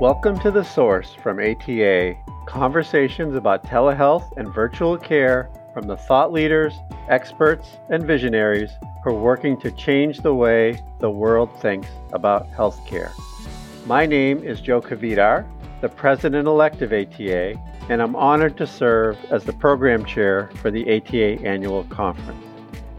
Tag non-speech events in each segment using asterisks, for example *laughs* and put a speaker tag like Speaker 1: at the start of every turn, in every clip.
Speaker 1: Welcome to The Source from ATA, conversations about telehealth and virtual care from the thought leaders, experts, and visionaries who are working to change the way the world thinks about healthcare. My name is Joe Kvedar, the president elect of ATA, and I'm honored to serve as the program chair for the ATA annual conference.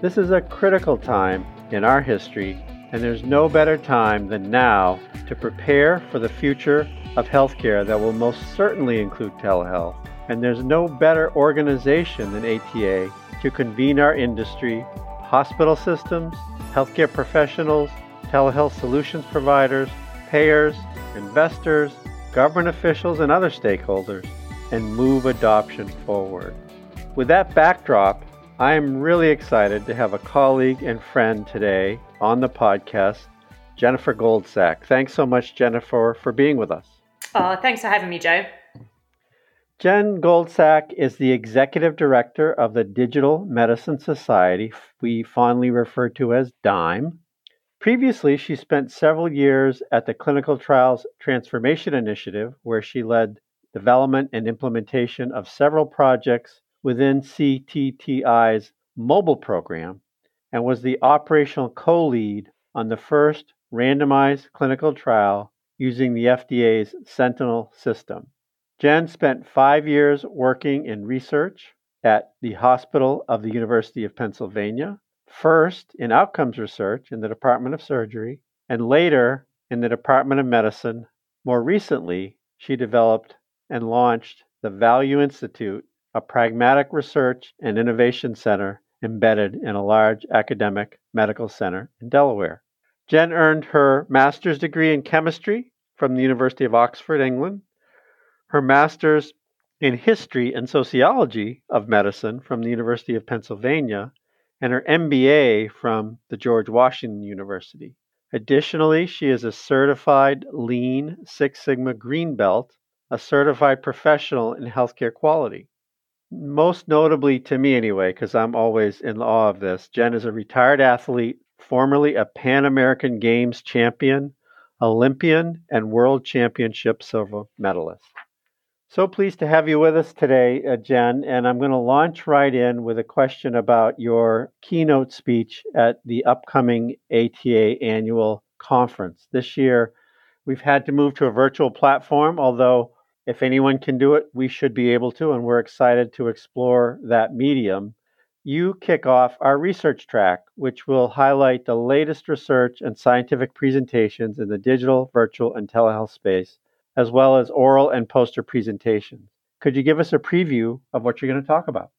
Speaker 1: This is a critical time in our history, and there's no better time than now to prepare for the future of healthcare that will most certainly include telehealth. And there's no better organization than ATA to convene our industry, hospital systems, healthcare professionals, telehealth solutions providers, payers, investors, government officials, and other stakeholders, and move adoption forward. With that backdrop, I am really excited to have a colleague and friend today on the podcast Jennifer Goldsack. Thanks so much, Jennifer, for being with us.
Speaker 2: Oh, thanks for having me, Joe.
Speaker 1: Jen Goldsack is the executive director of the Digital Medicine Society, we fondly refer to as DIME. Previously, she spent several years at the Clinical Trials Transformation Initiative, where she led development and implementation of several projects within CTTI's mobile program and was the operational co lead on the first randomized clinical trial using the FDA's Sentinel system. Jen spent five years working in research at the Hospital of the University of Pennsylvania, first in outcomes research in the Department of Surgery, and later in the Department of Medicine. More recently, she developed and launched the Value Institute, a pragmatic research and innovation center embedded in a large academic medical center in Delaware. Jen earned her master's degree in chemistry from the University of Oxford, England, her master's in history and sociology of medicine from the University of Pennsylvania, and her MBA from the George Washington University. Additionally, she is a certified Lean Six Sigma Green Belt, a certified professional in healthcare quality. Most notably to me, anyway, because I'm always in awe of this, Jen is a retired athlete formerly a Pan American Games champion, Olympian, and World Championship silver medalist. So pleased to have you with us today, uh, Jen. And I'm going to launch right in with a question about your keynote speech at the upcoming ATA annual conference. This year, we've had to move to a virtual platform, although if anyone can do it, we should be able to, and we're excited to explore that medium you kick off our research track, which will highlight the latest research and scientific presentations in the digital, virtual, and telehealth space, as well as oral and poster presentations. Could you give us a preview of what you're going to talk about?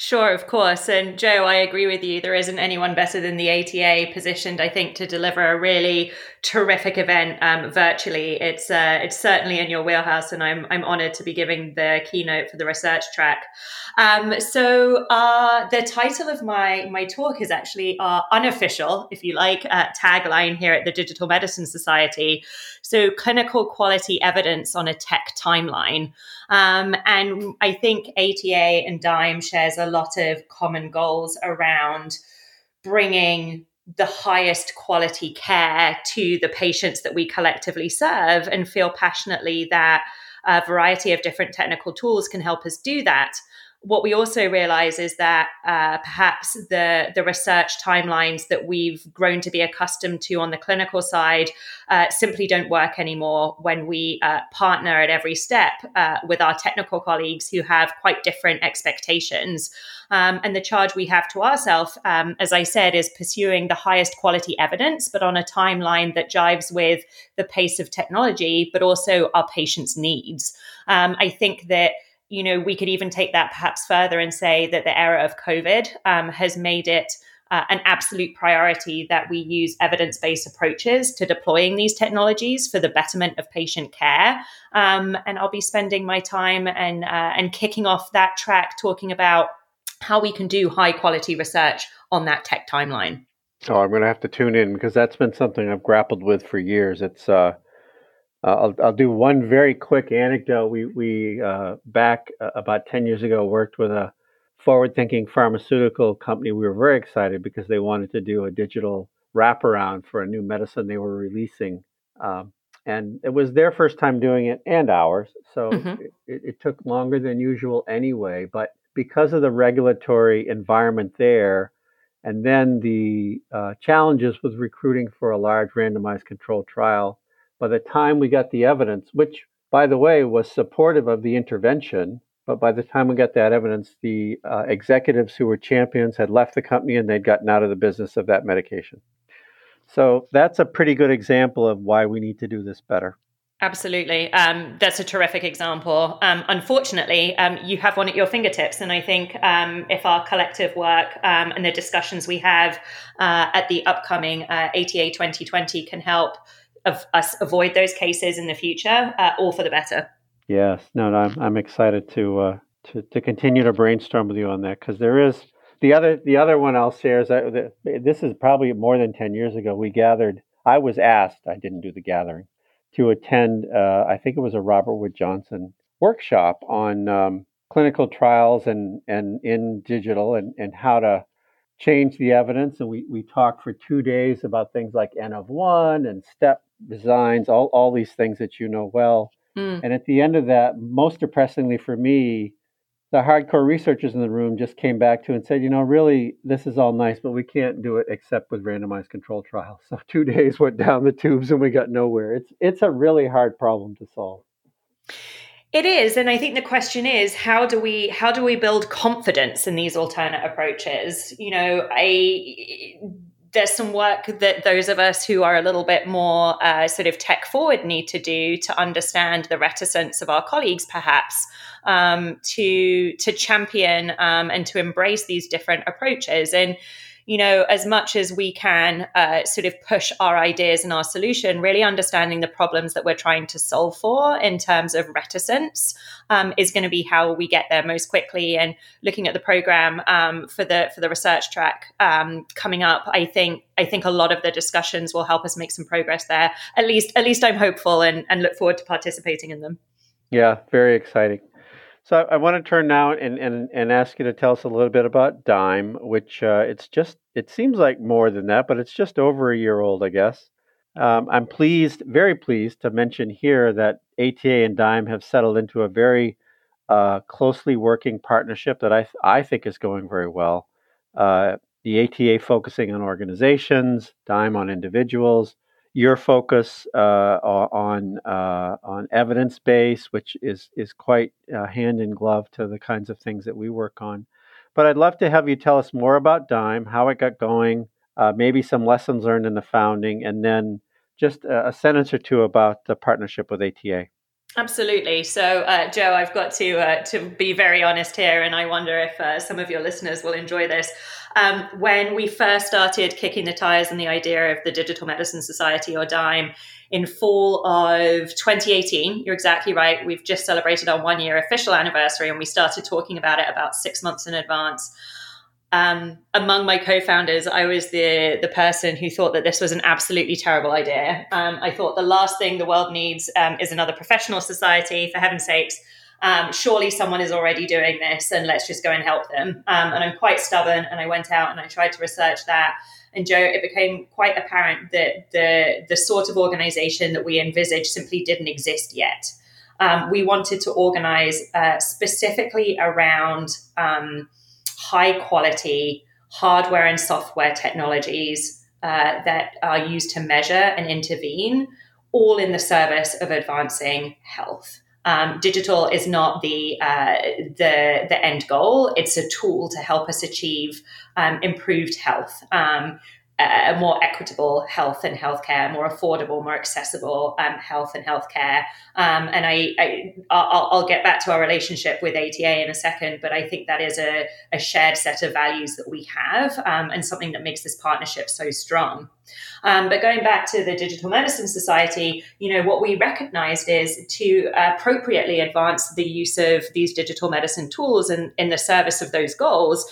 Speaker 2: Sure, of course. And Joe, I agree with you. There isn't anyone better than the ATA positioned, I think, to deliver a really terrific event um, virtually. It's uh, it's certainly in your wheelhouse, and I'm I'm honoured to be giving the keynote for the research track. Um, so uh, the title of my my talk is actually our unofficial, if you like, uh, tagline here at the Digital Medicine Society. So clinical quality evidence on a tech timeline. Um, and I think ATA and DIME shares a lot of common goals around bringing the highest quality care to the patients that we collectively serve and feel passionately that a variety of different technical tools can help us do that what we also realize is that uh, perhaps the the research timelines that we've grown to be accustomed to on the clinical side uh, simply don't work anymore when we uh, partner at every step uh, with our technical colleagues who have quite different expectations. Um, and the charge we have to ourselves, um, as I said, is pursuing the highest quality evidence, but on a timeline that jives with the pace of technology, but also our patients' needs. Um, I think that you know, we could even take that perhaps further and say that the era of COVID um, has made it uh, an absolute priority that we use evidence based approaches to deploying these technologies for the betterment of patient care. Um, and I'll be spending my time and, uh, and kicking off that track talking about how we can do high quality research on that tech timeline.
Speaker 1: Oh, I'm going to have to tune in because that's been something I've grappled with for years. It's, uh, uh, I'll, I'll do one very quick anecdote. We, we uh, back uh, about 10 years ago, worked with a forward thinking pharmaceutical company. We were very excited because they wanted to do a digital wraparound for a new medicine they were releasing. Um, and it was their first time doing it and ours. So mm-hmm. it, it took longer than usual anyway. But because of the regulatory environment there, and then the uh, challenges with recruiting for a large randomized controlled trial, by the time we got the evidence, which by the way was supportive of the intervention, but by the time we got that evidence, the uh, executives who were champions had left the company and they'd gotten out of the business of that medication. So that's a pretty good example of why we need to do this better.
Speaker 2: Absolutely. Um, that's a terrific example. Um, unfortunately, um, you have one at your fingertips. And I think um, if our collective work um, and the discussions we have uh, at the upcoming uh, ATA 2020 can help of us avoid those cases in the future, uh, all for the better.
Speaker 1: Yes. No, no I'm, I'm excited to, uh, to, to continue to brainstorm with you on that because there is the other the other one I'll share is that this is probably more than 10 years ago. We gathered, I was asked, I didn't do the gathering to attend, uh, I think it was a Robert Wood Johnson workshop on um, clinical trials and, and in digital and, and how to change the evidence. And we, we talked for two days about things like N of one and step designs, all, all these things that you know well. Mm. And at the end of that, most depressingly for me, the hardcore researchers in the room just came back to and said, you know, really, this is all nice, but we can't do it except with randomized control trials. *laughs* So two days went down the tubes and we got nowhere. It's it's a really hard problem to solve.
Speaker 2: It is, and I think the question is how do we how do we build confidence in these alternate approaches? You know, I there's some work that those of us who are a little bit more uh, sort of tech forward need to do to understand the reticence of our colleagues, perhaps, um, to to champion um, and to embrace these different approaches. And you know, as much as we can uh, sort of push our ideas and our solution, really understanding the problems that we're trying to solve for in terms of reticence um, is going to be how we get there most quickly. And looking at the program um, for the for the research track um, coming up, I think I think a lot of the discussions will help us make some progress there. At least at least I'm hopeful and, and look forward to participating in them.
Speaker 1: Yeah, very exciting. So I, want to turn now and, and, and ask you to tell us a little bit about Dime, which uh, it's just, it seems like more than that, but it's just over a year old, I guess. Um, I'm pleased, very pleased to mention here that ATA and Dime have settled into a very uh, closely working partnership that I, th- I think is going very well. Uh, the ATA focusing on organizations, Dime on individuals, your focus uh, on uh, on evidence base, which is is quite uh, hand in glove to the kinds of things that we work on. But I'd love to have you tell us more about Dime, how it got going, uh, maybe some lessons learned in the founding, and then just a, a sentence or two about the partnership with ATA.
Speaker 2: Absolutely. So, uh, Joe, I've got to uh, to be very honest here, and I wonder if uh, some of your listeners will enjoy this. Um, when we first started kicking the tires on the idea of the Digital Medicine Society or DIME in fall of 2018, you're exactly right. We've just celebrated our one year official anniversary, and we started talking about it about six months in advance um, among my co-founders, I was the the person who thought that this was an absolutely terrible idea. Um, I thought the last thing the world needs um, is another professional society. For heaven's sakes, um, surely someone is already doing this, and let's just go and help them. Um, and I'm quite stubborn, and I went out and I tried to research that. And Joe, it became quite apparent that the the sort of organization that we envisaged simply didn't exist yet. Um, we wanted to organize uh, specifically around high quality hardware and software technologies uh, that are used to measure and intervene, all in the service of advancing health. Um, digital is not the uh, the the end goal; it's a tool to help us achieve um, improved health. Um, a more equitable health and healthcare, more affordable, more accessible um, health and healthcare. Um, and I, I will I'll get back to our relationship with ATA in a second, but I think that is a, a shared set of values that we have um, and something that makes this partnership so strong. Um, but going back to the Digital Medicine Society, you know what we recognized is to appropriately advance the use of these digital medicine tools in, in the service of those goals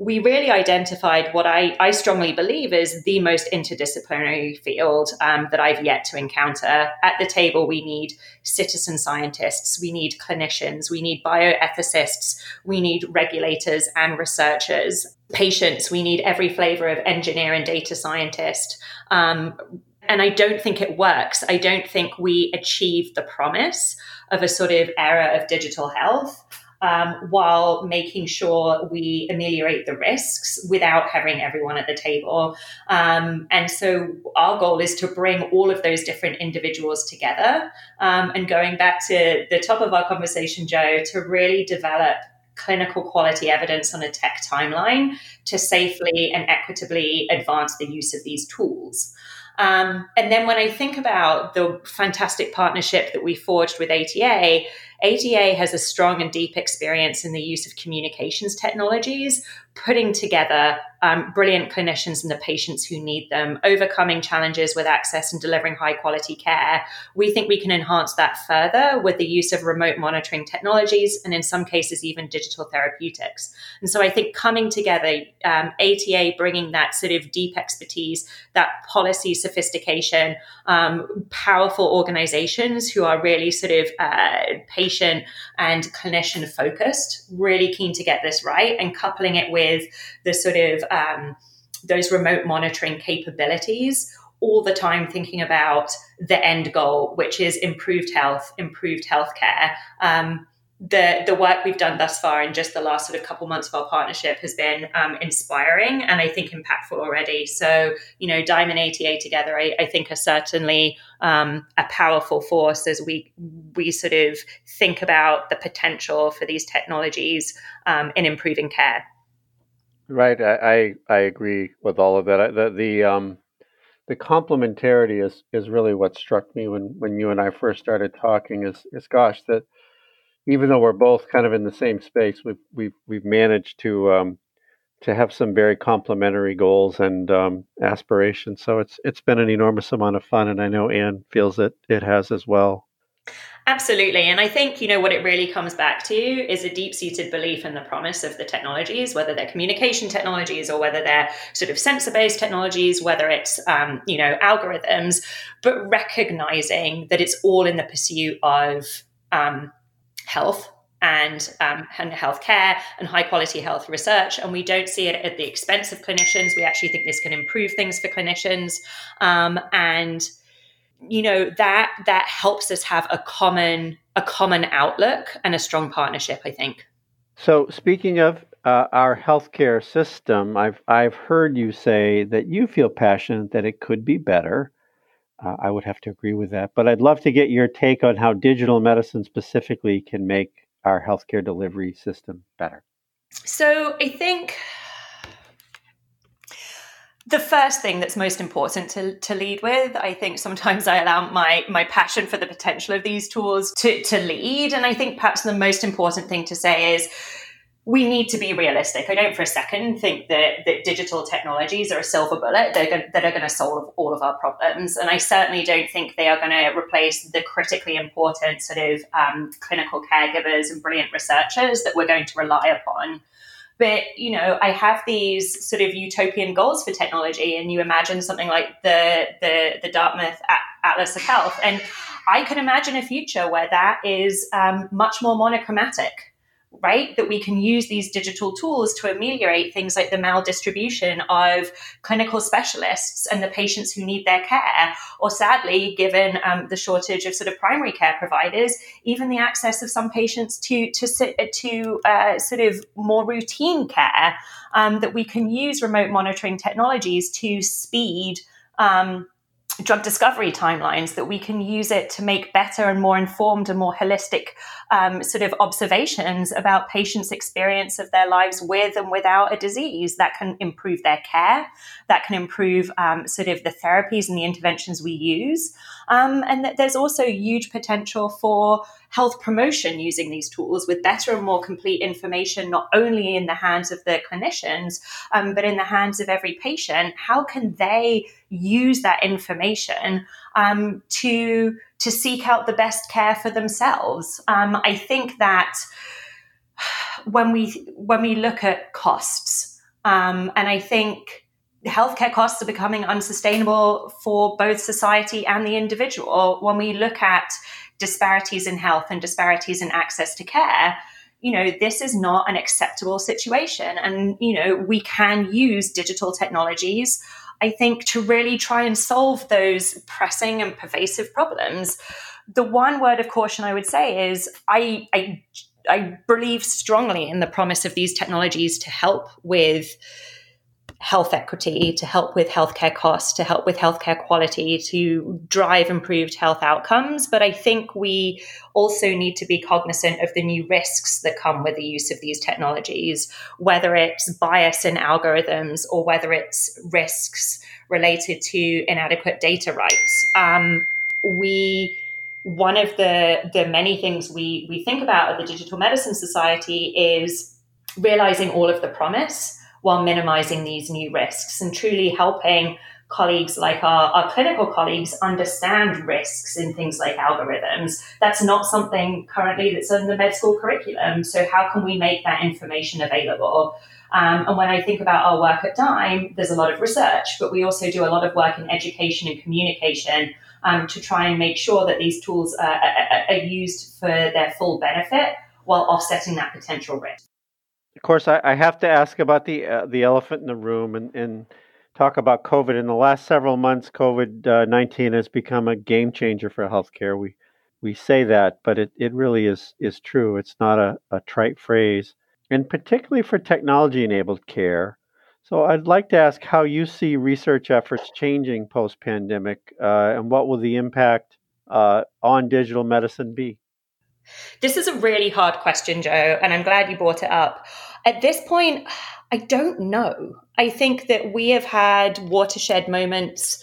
Speaker 2: we really identified what I, I strongly believe is the most interdisciplinary field um, that I've yet to encounter. At the table, we need citizen scientists, we need clinicians, we need bioethicists, we need regulators and researchers, patients, we need every flavor of engineer and data scientist. Um, and I don't think it works. I don't think we achieve the promise of a sort of era of digital health um, while making sure we ameliorate the risks without having everyone at the table. Um, and so our goal is to bring all of those different individuals together. Um, and going back to the top of our conversation, Joe, to really develop clinical quality evidence on a tech timeline to safely and equitably advance the use of these tools. Um, and then when I think about the fantastic partnership that we forged with ATA, ATA has a strong and deep experience in the use of communications technologies, putting together um, brilliant clinicians and the patients who need them, overcoming challenges with access and delivering high quality care. We think we can enhance that further with the use of remote monitoring technologies and, in some cases, even digital therapeutics. And so I think coming together, um, ATA bringing that sort of deep expertise, that policy sophistication, um, powerful organizations who are really sort of uh, patient and clinician focused, really keen to get this right, and coupling it with the sort of um, those remote monitoring capabilities all the time thinking about the end goal, which is improved health, improved healthcare. Um, the the work we've done thus far in just the last sort of couple months of our partnership has been um, inspiring and I think impactful already. So you know, Dime and ATA together, I, I think, are certainly um, a powerful force as we we sort of think about the potential for these technologies um, in improving care.
Speaker 1: Right, I, I, I agree with all of that. The the um the complementarity is is really what struck me when when you and I first started talking. Is is gosh that even though we're both kind of in the same space, we've we've we've managed to um, to have some very complementary goals and um, aspirations. So it's it's been an enormous amount of fun, and I know Ann feels that it has as well.
Speaker 2: Absolutely. And I think, you know, what it really comes back to is a deep seated belief in the promise of the technologies, whether they're communication technologies or whether they're sort of sensor based technologies, whether it's, um, you know, algorithms, but recognizing that it's all in the pursuit of um, health and, um, and healthcare and high quality health research. And we don't see it at the expense of clinicians. We actually think this can improve things for clinicians. Um, and you know that that helps us have a common a common outlook and a strong partnership i think.
Speaker 1: So speaking of uh, our healthcare system i've i've heard you say that you feel passionate that it could be better. Uh, i would have to agree with that but i'd love to get your take on how digital medicine specifically can make our healthcare delivery system better.
Speaker 2: So i think the first thing that's most important to, to lead with i think sometimes i allow my my passion for the potential of these tools to, to lead and i think perhaps the most important thing to say is we need to be realistic. I don't for a second think that, that digital technologies are a silver bullet that are, that are going to solve all of our problems. And I certainly don't think they are going to replace the critically important sort of um, clinical caregivers and brilliant researchers that we're going to rely upon. But you know, I have these sort of utopian goals for technology, and you imagine something like the the, the Dartmouth Atlas of Health, and I can imagine a future where that is um, much more monochromatic right? That we can use these digital tools to ameliorate things like the maldistribution of clinical specialists and the patients who need their care. Or sadly, given um, the shortage of sort of primary care providers, even the access of some patients to to to uh, sort of more routine care. Um, that we can use remote monitoring technologies to speed. Um, drug discovery timelines that we can use it to make better and more informed and more holistic um, sort of observations about patients' experience of their lives with and without a disease that can improve their care, that can improve um, sort of the therapies and the interventions we use. Um, and that there's also huge potential for health promotion using these tools with better and more complete information, not only in the hands of the clinicians, um, but in the hands of every patient. How can they use that information um, to to seek out the best care for themselves? Um, I think that when we when we look at costs, um, and I think healthcare costs are becoming unsustainable for both society and the individual. When we look at disparities in health and disparities in access to care, you know, this is not an acceptable situation. And, you know, we can use digital technologies I think, to really try and solve those pressing and pervasive problems. The one word of caution I would say is I, I, I believe strongly in the promise of these technologies to help with health equity, to help with healthcare costs, to help with healthcare quality, to drive improved health outcomes. But I think we also need to be cognizant of the new risks that come with the use of these technologies, whether it's bias in algorithms or whether it's risks related to inadequate data rights. Um, we one of the the many things we we think about at the Digital Medicine Society is realizing all of the promise while minimizing these new risks and truly helping colleagues like our, our clinical colleagues understand risks in things like algorithms. That's not something currently that's in the med school curriculum. So how can we make that information available? Um, and when I think about our work at Dime, there's a lot of research, but we also do a lot of work in education and communication um, to try and make sure that these tools are, are, are used for their full benefit while offsetting that potential risk.
Speaker 1: Of course, I, I have to ask about the uh, the elephant in the room and, and talk about COVID. In the last several months, COVID uh, nineteen has become a game changer for healthcare. We we say that, but it, it really is is true. It's not a, a trite phrase, and particularly for technology enabled care. So I'd like to ask how you see research efforts changing post pandemic, uh, and what will the impact uh, on digital medicine be?
Speaker 2: This is a really hard question, Joe, and I'm glad you brought it up. At this point, I don't know. I think that we have had watershed moments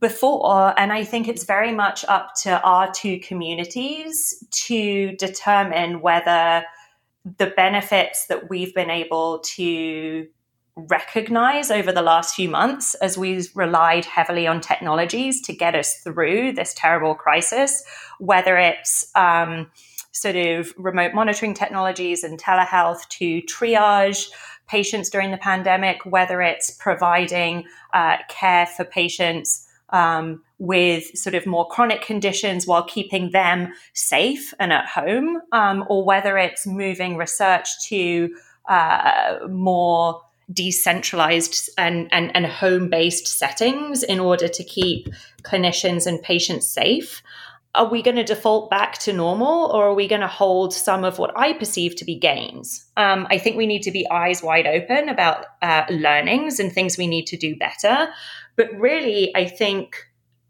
Speaker 2: before, and I think it's very much up to our two communities to determine whether the benefits that we've been able to recognize over the last few months as we've relied heavily on technologies to get us through this terrible crisis, whether it's um, sort of remote monitoring technologies and telehealth to triage patients during the pandemic, whether it's providing uh, care for patients. Um, with sort of more chronic conditions while keeping them safe and at home, um, or whether it's moving research to uh, more decentralized and, and, and home based settings in order to keep clinicians and patients safe. Are we going to default back to normal or are we going to hold some of what I perceive to be gains? Um, I think we need to be eyes wide open about uh, learnings and things we need to do better. But really, I think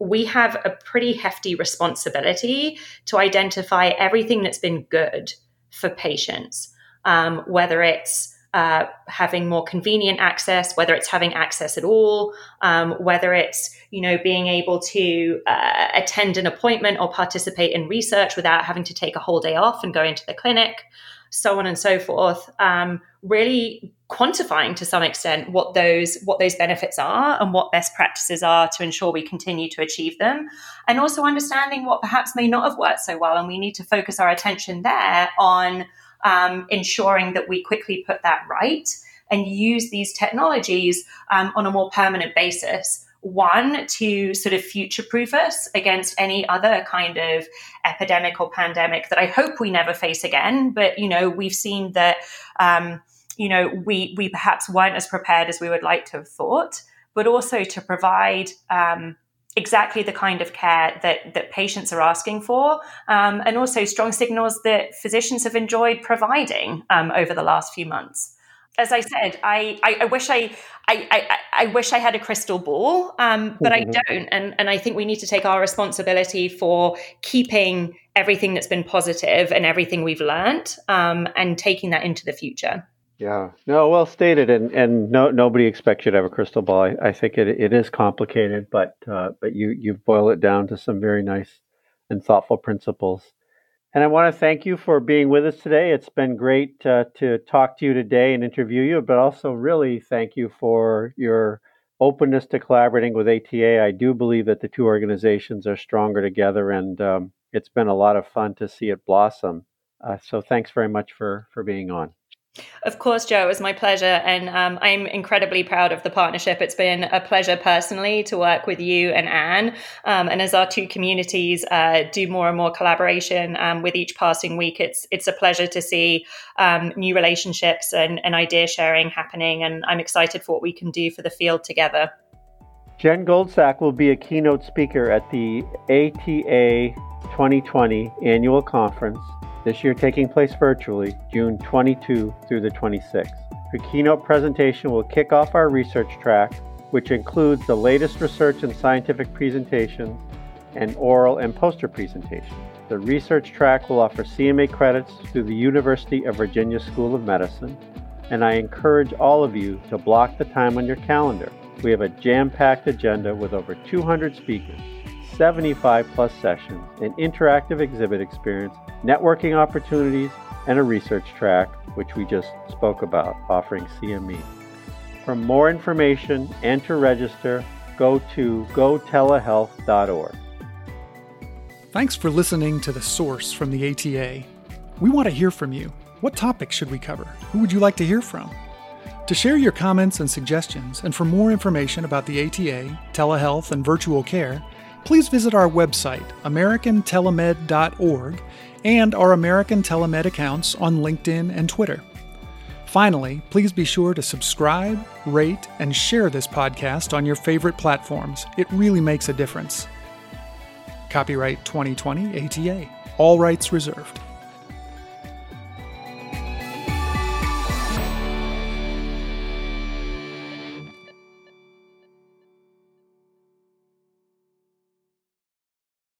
Speaker 2: we have a pretty hefty responsibility to identify everything that's been good for patients, um, whether it's uh, having more convenient access, whether it's having access at all, um, whether it's you know being able to uh, attend an appointment or participate in research without having to take a whole day off and go into the clinic, so on and so forth. Um, really quantifying to some extent what those what those benefits are and what best practices are to ensure we continue to achieve them and also understanding what perhaps may not have worked so well and we need to focus our attention there on um, ensuring that we quickly put that right and use these technologies um, on a more permanent basis. One, to sort of future proof us against any other kind of epidemic or pandemic that I hope we never face again. But, you know, we've seen that, um, you know, we, we perhaps weren't as prepared as we would like to have thought, but also to provide um, exactly the kind of care that that patients are asking for, um, and also strong signals that physicians have enjoyed providing um, over the last few months. As I said, I, I, I wish I, I, I, wish I had a crystal ball, um, but mm-hmm. I don't, and and I think we need to take our responsibility for keeping everything that's been positive and everything we've learned, um, and taking that into the future.
Speaker 1: Yeah, no, well stated, and and no nobody expects you to have a crystal ball. I, I think it it is complicated, but uh, but you you boil it down to some very nice and thoughtful principles. And I want to thank you for being with us today. It's been great uh, to talk to you today and interview you, but also really thank you for your openness to collaborating with ATA. I do believe that the two organizations are stronger together, and um, it's been a lot of fun to see it blossom. Uh, so thanks very much for for being on.
Speaker 2: Of course, Joe, it was my pleasure. And um, I'm incredibly proud of the partnership. It's been a pleasure personally to work with you and Ann. Um, and as our two communities uh, do more and more collaboration um, with each passing week, it's, it's a pleasure to see um, new relationships and, and idea sharing happening. And I'm excited for what we can do for the field together.
Speaker 1: Jen Goldsack will be a keynote speaker at the ATA 2020 annual conference this year taking place virtually, June 22 through the 26th. Her keynote presentation will kick off our research track, which includes the latest research and scientific presentations and oral and poster presentations. The research track will offer CME credits through the University of Virginia School of Medicine, and I encourage all of you to block the time on your calendar. We have a jam packed agenda with over 200 speakers, 75 plus sessions, an interactive exhibit experience, networking opportunities, and a research track, which we just spoke about, offering CME. For more information and to register, go to gotelehealth.org.
Speaker 3: Thanks for listening to The Source from the ATA. We want to hear from you. What topics should we cover? Who would you like to hear from? To share your comments and suggestions, and for more information about the ATA, telehealth, and virtual care, please visit our website, americantelemed.org, and our American Telemed accounts on LinkedIn and Twitter. Finally, please be sure to subscribe, rate, and share this podcast on your favorite platforms. It really makes a difference. Copyright 2020 ATA. All rights reserved.